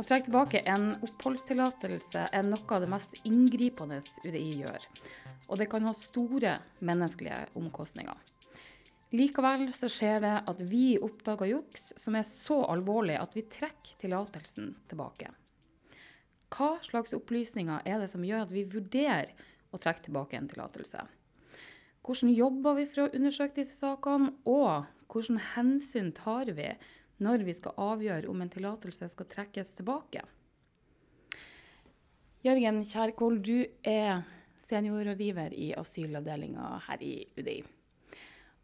Å trekke tilbake en oppholdstillatelse er noe av det mest inngripende UDI gjør, og det kan ha store menneskelige omkostninger. Likevel så skjer det at vi oppdager juks som er så alvorlig at vi trekker tillatelsen tilbake. Hva slags opplysninger er det som gjør at vi vurderer å trekke tilbake en tillatelse? Hvordan jobber vi for å undersøke disse sakene, og hvordan hensyn tar vi når vi skal avgjøre om en tillatelse skal trekkes tilbake? Jørgen Kjærkol, du er seniorrådgiver i asylavdelinga her i UDI.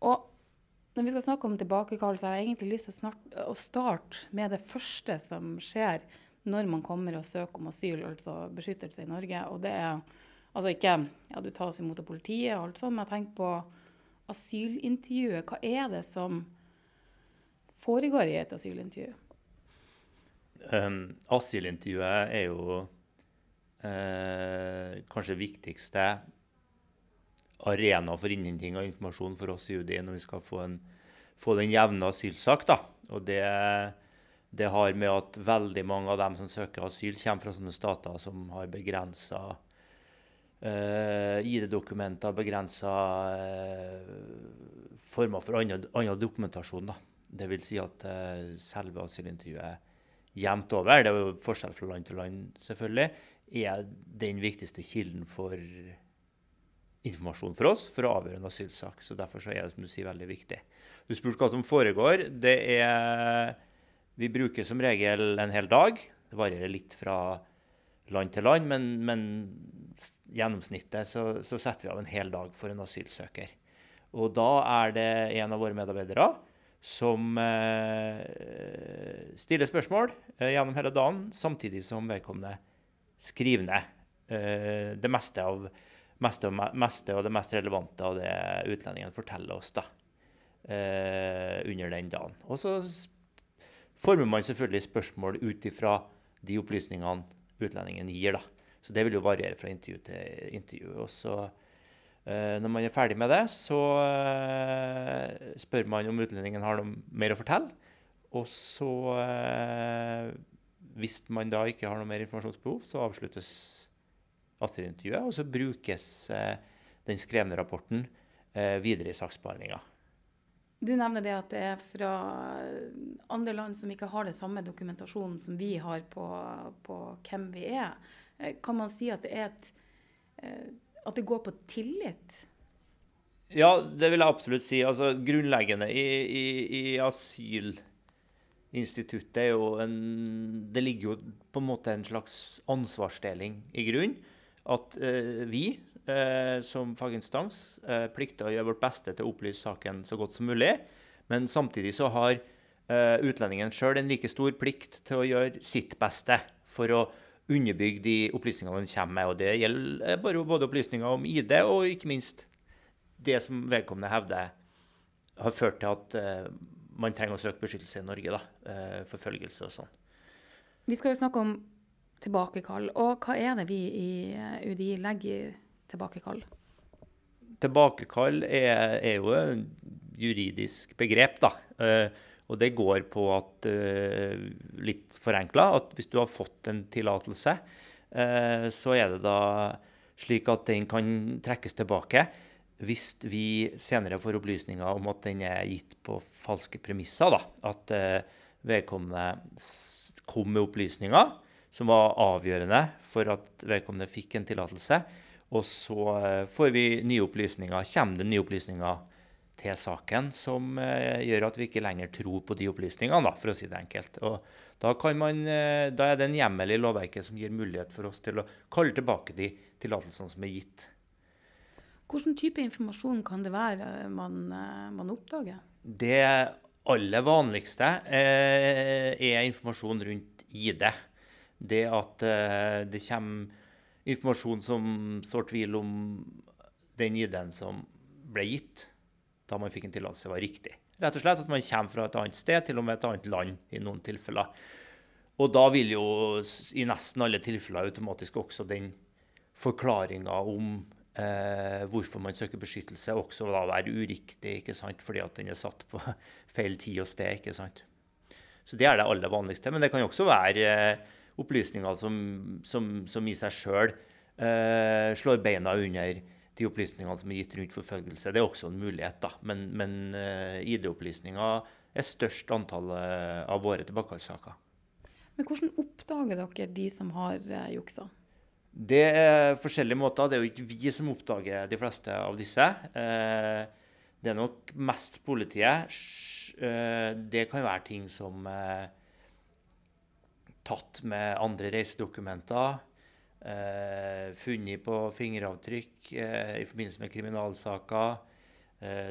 Og når vi skal snakke om tilbakekallelse, har jeg egentlig lyst til å starte med det første som skjer når man kommer og søker om asyl, altså beskyttelse i Norge. Og det er altså ikke ja, du tas imot av politiet og alt sånt, men jeg tenker på asylintervjuet. Hva er det som foregår i et asylintervju? Um, asylintervjuet er jo uh, kanskje viktigste arena for innhenting av informasjon for oss i UDI når vi skal få, en, få den jevne asylsak. Da. Og det, det, har med at veldig mange av dem som søker asyl, kommer fra sånne stater som har begrensa uh, ID-dokumenter, begrensa uh, former for annen, dokumentasjon. Da. Vil si at uh, selve asylintervjuet jevnt over, det er jo forskjell fra land til land selvfølgelig, er den viktigste kilden for informasjon for oss for å avgjøre en asylsak. Så Derfor så er det som du sier, veldig viktig. Du spurte hva som foregår. Det er Vi bruker som regel en hel dag. Det varierer litt fra land til land, men, men gjennomsnittet så, så, setter vi av en hel dag for en asylsøker. Og da er det en av våre medarbeidere som eh, stiller spørsmål eh, gjennom hele dagen, samtidig som vedkommende skriver ned eh, det meste av meste og, meste og, det mest relevante av det utlendingen forteller oss da, eh, under den dagen. Og så former man selvfølgelig spørsmål ut ifra de opplysningene utlendingen gir. da. Så det vil jo variere fra intervju til intervju. Og så, eh, når man er ferdig med det, så eh, spør man om utlendingen har noe mer å fortelle. Og så, eh, hvis man da ikke har noe mer informasjonsbehov, så avsluttes asylintervjuet, og så brukes den skrevne rapporten videre i saksbehandlinga. Du nevner det at det er fra andre land som ikke har den samme dokumentasjonen som vi har på, på hvem vi er. Eh, kan man si at det, et, at det går på tillit? Ja, det vil jeg absolutt si. Altså, grunnleggende i, i, i asylinstituttet er jo en Det ligger jo på en måte en slags ansvarsdeling i grunn at eh, vi eh, som faginstans eh, plikter å gjøre vårt beste til å opplyse saken så godt som mulig. Men samtidig så har utlendingen sjøl en like stor plikt til å gjøre sitt beste for å underbygge de opplysningene han kommer med. Og det gjelder bare både opplysninger om ID og ikke minst det som vedkommende hevder har ført til at man trenger å søke beskyttelse i Norge. da, Forfølgelse og sånn. Vi skal jo snakke om tilbakekall. Og hva er det vi i UDI legger i tilbakekall? Tilbakekall er, er jo et juridisk begrep, da. Uh, og det går på at, uh, litt forenkla, at hvis du har fått en tillatelse, uh, så er det da slik at den kan trekkes tilbake hvis vi senere får opplysninger om at den er gitt på falske premisser. Da. At vedkommende kom med opplysninger som var avgjørende for at vedkommende fikk en tillatelse. Og så eh, får vi nye opplysninger, kommer det nye opplysninger til saken som eh, gjør at vi ikke lenger tror på de opplysningene, da, for å si det enkelt. Og da, man, eh, da, er det en hjemmel i lovverket som gir mulighet for oss til å kalle tilbake de tillatelsene som er gitt. Hvilken type informasjon kan det være man, man oppdager? Det aller vanligste eh, er informasjon rundt ID det at eh, det kommer informasjon som sår tvil om den ID-en som ble gitt da man fikk en tillatelse, var riktig. Rett og slett at man kommer fra et annet sted, til og med et annet land i noen tilfeller. Og da vil jo i nesten alle tilfeller automatisk også den forklaringa om eh, hvorfor man søker beskyttelse, også da være uriktig ikke sant? fordi at den er satt på feil tid og sted. ikke sant? Så det er det aller vanligste. Men det kan jo også være eh, opplysninger som, som, som, i seg sjøl eh, slår beina under de opplysningene som er gitt rundt forfølgelse. Det er også en mulighet, da. Men, men eh, ID-opplysninger er størst antallet av våre tilbakekallssaker. Men hvordan oppdager dere de som har eh, juksa? Det er forskjellige måter. Det er jo ikke vi som oppdager de fleste av disse. Eh, det er nok mest politiet. Eh, det kan være ting som eh, tatt med andre reisedokumenter. Funnet på fingeravtrykk i forbindelse med kriminalsaker.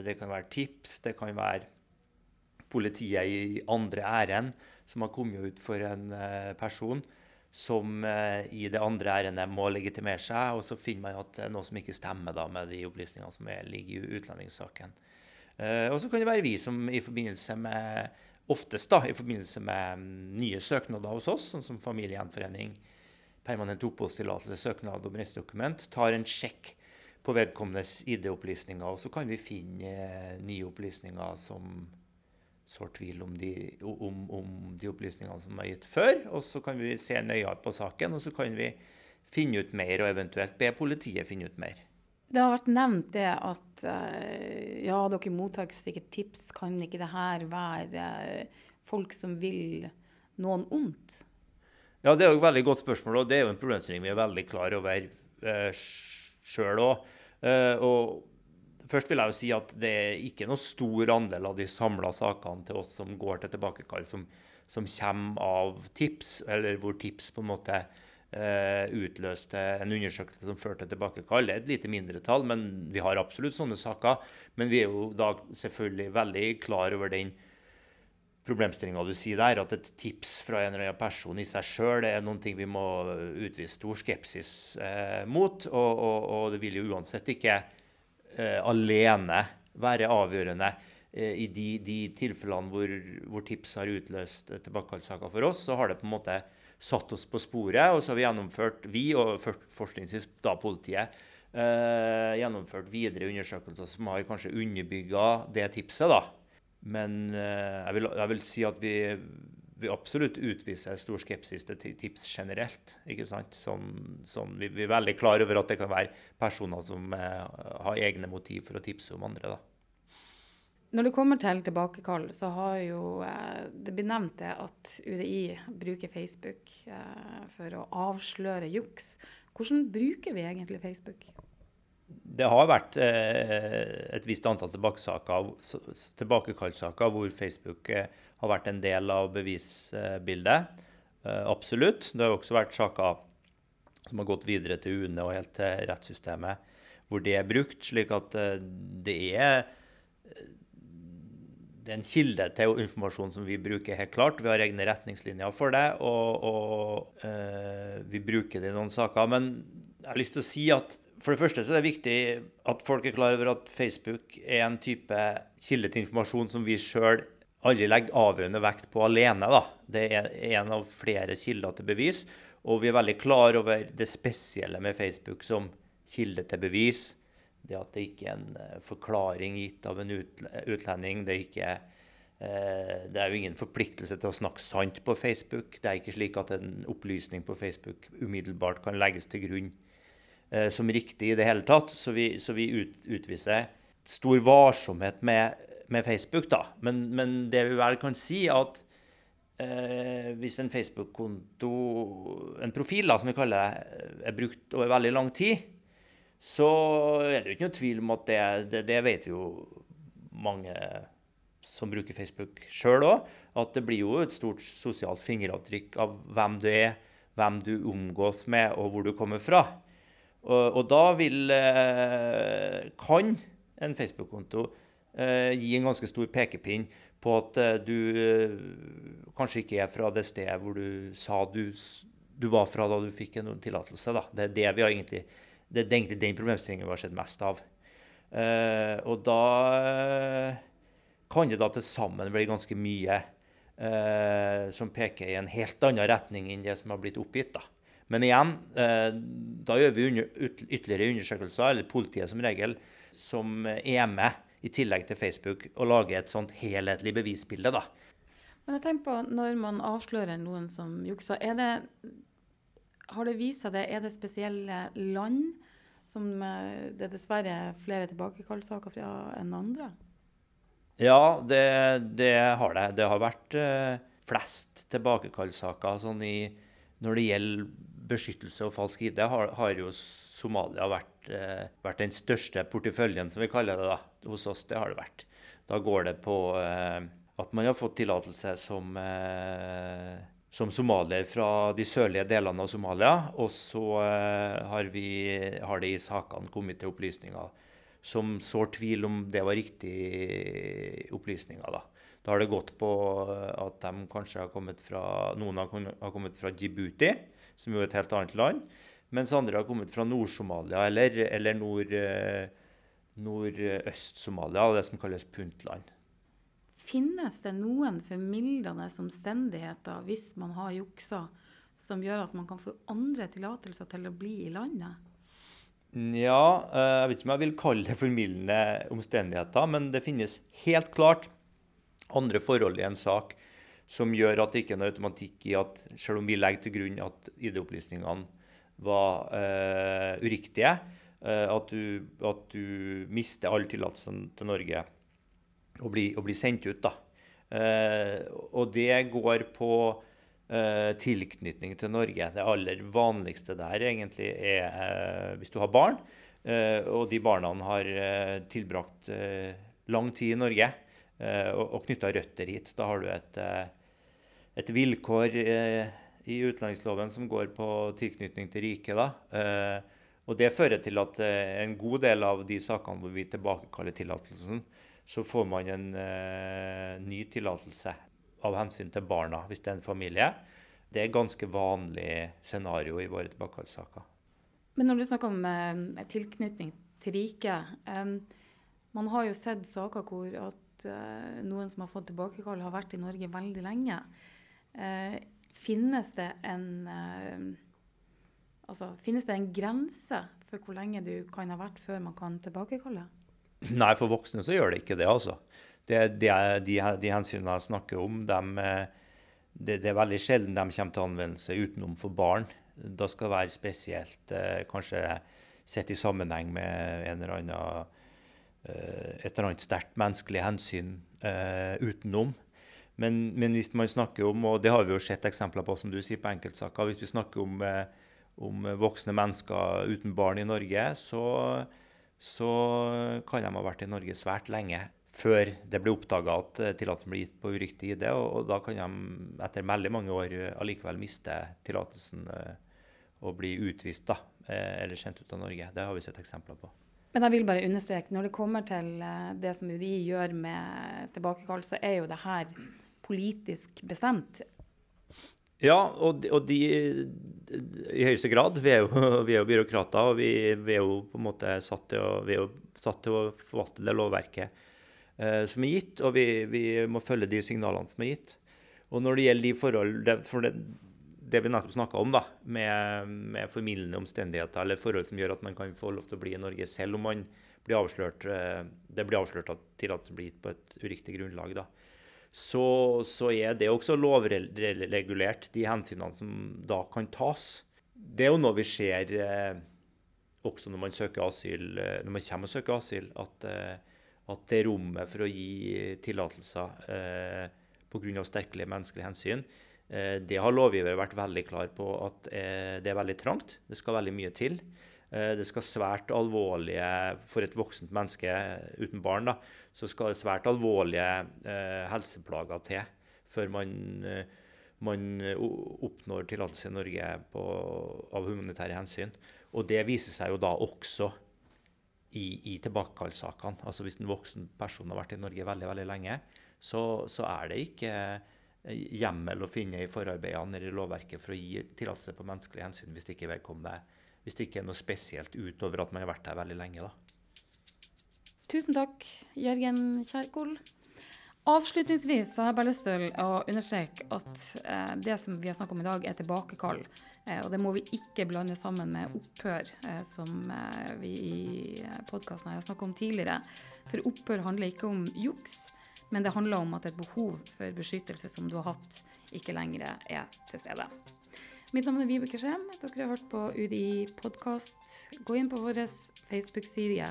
Det kan være tips. Det kan være politiet i andre ærend som har kommet ut for en person som eh, i det andre ærendet må legitimere seg, og så finner man at det er noe som ikke stemmer da, med de opplysningene som er, ligger i utlendingssaken. Eh, og så kan det være vi som i forbindelse med oftest da, i forbindelse med mm, nye søknader hos oss, sånn som familiegjenforening, permanent oppholdstillatelse, søknad om reisedokument, tar en sjekk på vedkommendes ID-opplysninger, og så kan vi finne eh, nye opplysninger som sår tvil om de, om, om de, opplysningene som er gitt før. Og så kan vi se nøyere på saken, og så kan vi finne ut mer, og eventuelt be politiet finne ut mer. Det har vært nevnt det at eh, ja, dere mottar sikkert tips. Kan ikke det her være eh, folk som vil noen ondt? Ja, det er jo et veldig godt spørsmål, og det er jo en problemstilling vi er veldig klar over eh, sjøl òg. Eh, og Først vil jeg jo si at det er ikke noe stor andel av de samla sakene til oss som går til tilbakekall, som, som kommer av tips, eller hvor tips på en måte eh, utløste en undersøkelse som førte til tilbakekall. Det er et lite mindretall, men vi har absolutt sånne saker. Men vi er jo da selvfølgelig veldig klar over den problemstillinga du sier der, at et tips fra en eller annen person i seg sjøl er noen ting vi må utvise stor skepsis eh, mot. Og, og, og det vil jo uansett ikke eh, alene være avgjørende. Eh, I de, de tilfellene hvor, hvor, tips har utløst tilbakekallssaker for oss, så har det på en måte satt oss på sporet. Og så har vi gjennomført, vi og forskningsvis da politiet, eh, gjennomført videre undersøkelser som har kanskje underbygga det tipset. da. Men eh, jeg, vil, jeg vil si at vi vi absolutt utviser stor skepsis til tips generelt. ikke sant? Sånn, sånn, vi, vi, er veldig klar over at det kan være personer som eh, har egne motiv for å tipse om andre. da. Når det kommer til tilbakekall, så har jo eh, det blitt nevnt at UDI bruker Facebook eh, for å avsløre juks. Hvordan bruker vi egentlig Facebook? Det har vært eh, et visst antall tilbakekallssaker hvor Facebook har vært en del av bevisbildet. Absolutt. Det har også vært saker som har gått videre til UNE og helt til rettssystemet, hvor det er brukt. Slik at det er, det er en kilde til informasjon som vi bruker helt klart. Vi har egne retningslinjer for det, og, og eh, vi bruker det i noen saker. Men jeg har lyst til å si at for det første så er det viktig at folk er klar over at Facebook er en type kilde til informasjon som vi sjøl aldri legger avgjørende vekt på alene. Da. Det er en av flere kilder til bevis. Og vi er veldig klar over det spesielle med Facebook som kilde til bevis. Det at det ikke er en eh, forklaring gitt av en utlending. Det er, ikke, eh, det er jo ingen forpliktelse til å snakke sant på Facebook. Det er ikke slik at en opplysning på Facebook umiddelbart kan legges til grunn eh, som riktig i det hele tatt. Så vi, så vi ut, utviser stor varsomhet med med Facebook, da. Men, men, det vi vel kan si, er at eh, hvis en Facebook-konto, en profil da, som vi kaller det, er brukt over veldig lang tid, så er det jo ikke noe tvil om at det, det, det vet jo mange som bruker Facebook sjøl òg, at det blir jo et stort sosialt fingeravtrykk av hvem du er, hvem du omgås med, og hvor du kommer fra. Og, og da vil, eh, kan en Facebook-konto Eh, gi en ganske stor pekepinn på at eh, du kanskje ikke er fra det stedet hvor du sa du, du var fra da du fikk en tillatelse. Det er det vi har egentlig, det er egentlig den problemstillingen vi har sett mest av. og da kan det da til sammen bli ganske mye som peker i en helt annen retning enn det som har blitt oppgitt. da. Men igjen, uh, da gjør vi under, ytterligere undersøkelser, eller politiet som regel, som er med i tillegg til Facebook og lager et sånt helhetlig bevisbilde. da. Men jeg tenker på, når man avslører noen som jukser, er det, har det vist seg det, er det spesielle land som eh, det er dessverre flere tilbakekallssaker fra enn andre? Ja, det, det, har det. Det har vært eh, flest tilbakekallssaker sånn i, når det gjelder beskyttelse og falsk ID, har, har jo Somalia vært, eh, vært, den største porteføljen, som vi kaller det da. hos oss. Det har det vært. Da går det på eh, at man har fått tillatelse som, eh, som somalier fra de sørlige delene av Somalia. Og så eh, har, vi, har, det i sakene kommet til opplysninger som sår tvil om det var riktige opplysninger. Da. da har det gått på at de kanskje har kommet fra, noen har kommet fra Djibouti som jo er et helt annet land. Mens andre har kommet fra Nord-Somalia eller, eller nord, nordøst-Somalia, nord det som kalles Puntland. Finnes det noen formildende omstendigheter hvis man har juksa, som gjør at man kan få andre tillatelser til å bli i landet? Ja, eh, jeg vet ikke om jeg vil kalle det formildende omstendigheter, men det finnes helt klart andre forhold i en sak som gjør at det ikke er noe automatikk i at selv om vi legger til grunn at ID-opplysningene var uh, uriktige, uh, at, du, at, du, mister all tillatelsen til Norge og bli, å bli sendt ut. da. Uh, og det går på tilknytning til Norge. Det aller vanligste der egentlig er hvis du har barn, og de barna har tilbrakt lang tid i Norge og, og knytta røtter hit. Da har du et et vilkår eh, i utlendingsloven som går på tilknytning til riket. Eh, og Det fører til at eh, en god del av de sakene hvor vi tilbakekaller tillatelsen, så får man en eh, ny tillatelse av hensyn til barna hvis det er en familie. Det er ganske vanlig scenario i våre tilbakekallssaker. Men når du snakker om eh, tilknytning til riket eh, Man har jo sett saker hvor at noen som har fått tilbakekall, har vært i Norge veldig lenge. Eh, finnes det en eh, Altså, finnes det en grense for hvor lenge du kan ha vært før man kan tilbakekalle? Nei, for voksne så gjør det ikke det, altså. Det, det, de, de hensynene jeg snakker om, dem, eh, det, det, er veldig sjelden de kommer til anvendelse utenom for barn. Da skal det være spesielt, kanskje sett i sammenheng med en eller annen, et eller annet sterkt menneskelig hensyn utenom. Men, men, hvis man snakker om, og det har vi jo sett eksempler på som du sier på enkeltsaker, hvis vi snakker om, eh, om voksne mennesker uten barn i Norge, så, så, kan de ha vært i Norge svært lenge før det blir oppdaga at eh, tillatelsen blir gitt på uriktig ID. Og, og, da kan de etter veldig mange år allikevel miste tillatelsen eh, og bli utvist da, eller sendt ut av Norge. Det har vi sett eksempler på. Men jeg vil bare understreke, når det kommer til det som UDI gjør med tilbakekall, så er jo det her politisk bestemt? Ja, og de, og de i høyeste grad. Vi er jo, vi er jo byråkrater, og vi, vi, er jo på en måte satt til å, vi satt til å forvalte det lovverket eh, som er gitt, og vi, vi, må følge de signalene som er gitt. Og når det gjelder de forhold det, For det, det vi nettopp snakka om, da, med, med formildende omstendigheter eller forhold som gjør at man kan få lov til å bli i Norge selv om man blir avslørt, eh, det blir avslørt at tillatelse blir gitt på et uriktig grunnlag. da så, så, er det også lovregulert, de hensynene som da kan tas. Det er jo noe vi ser eh, også når man, asyl, eh, når man kommer og søker asyl, at, eh, at det rommet for å gi tillatelser eh, pga. sterkere menneskelige hensyn, eh, det har lovgiver vært veldig klar på at eh, det er veldig trangt. Det skal veldig mye til. Eh, det skal svært alvorlige For et voksent menneske uten barn da, så skal det svært alvorlige eh, helseplager til før man, eh, man oppnår tillatelse i Norge på, av humanitære hensyn. Og det viser seg jo da også i, i tilbakekallssakene. Altså hvis en voksen person har vært i Norge veldig veldig lenge, så, så er det ikke hjemmel å finne i forarbeidene eller i lovverket for å gi tillatelse på menneskelige hensyn hvis det ikke vedkommende hvis det ikke er noe spesielt utover at man har vært her veldig lenge. da. Tusen takk, Jørgen Kjerkol. Avslutningsvis så har jeg bare lyst til å understreke at eh, det som vi har snakket om i dag, er tilbakekall. Eh, og det må vi ikke blande sammen med opphør, eh, som vi i podkasten har snakket om tidligere. For opphør handler ikke om juks, men det handler om at et behov for beskyttelse som du har hatt, ikke lenger er til stede. Mitt navn er Vibeke Skjem. Dere har hørt på UDI podkast. Gå inn på vår Facebook-side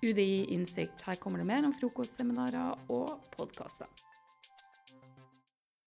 UDI Innsikt. Her kommer det mer om frokostseminarer og podkaster.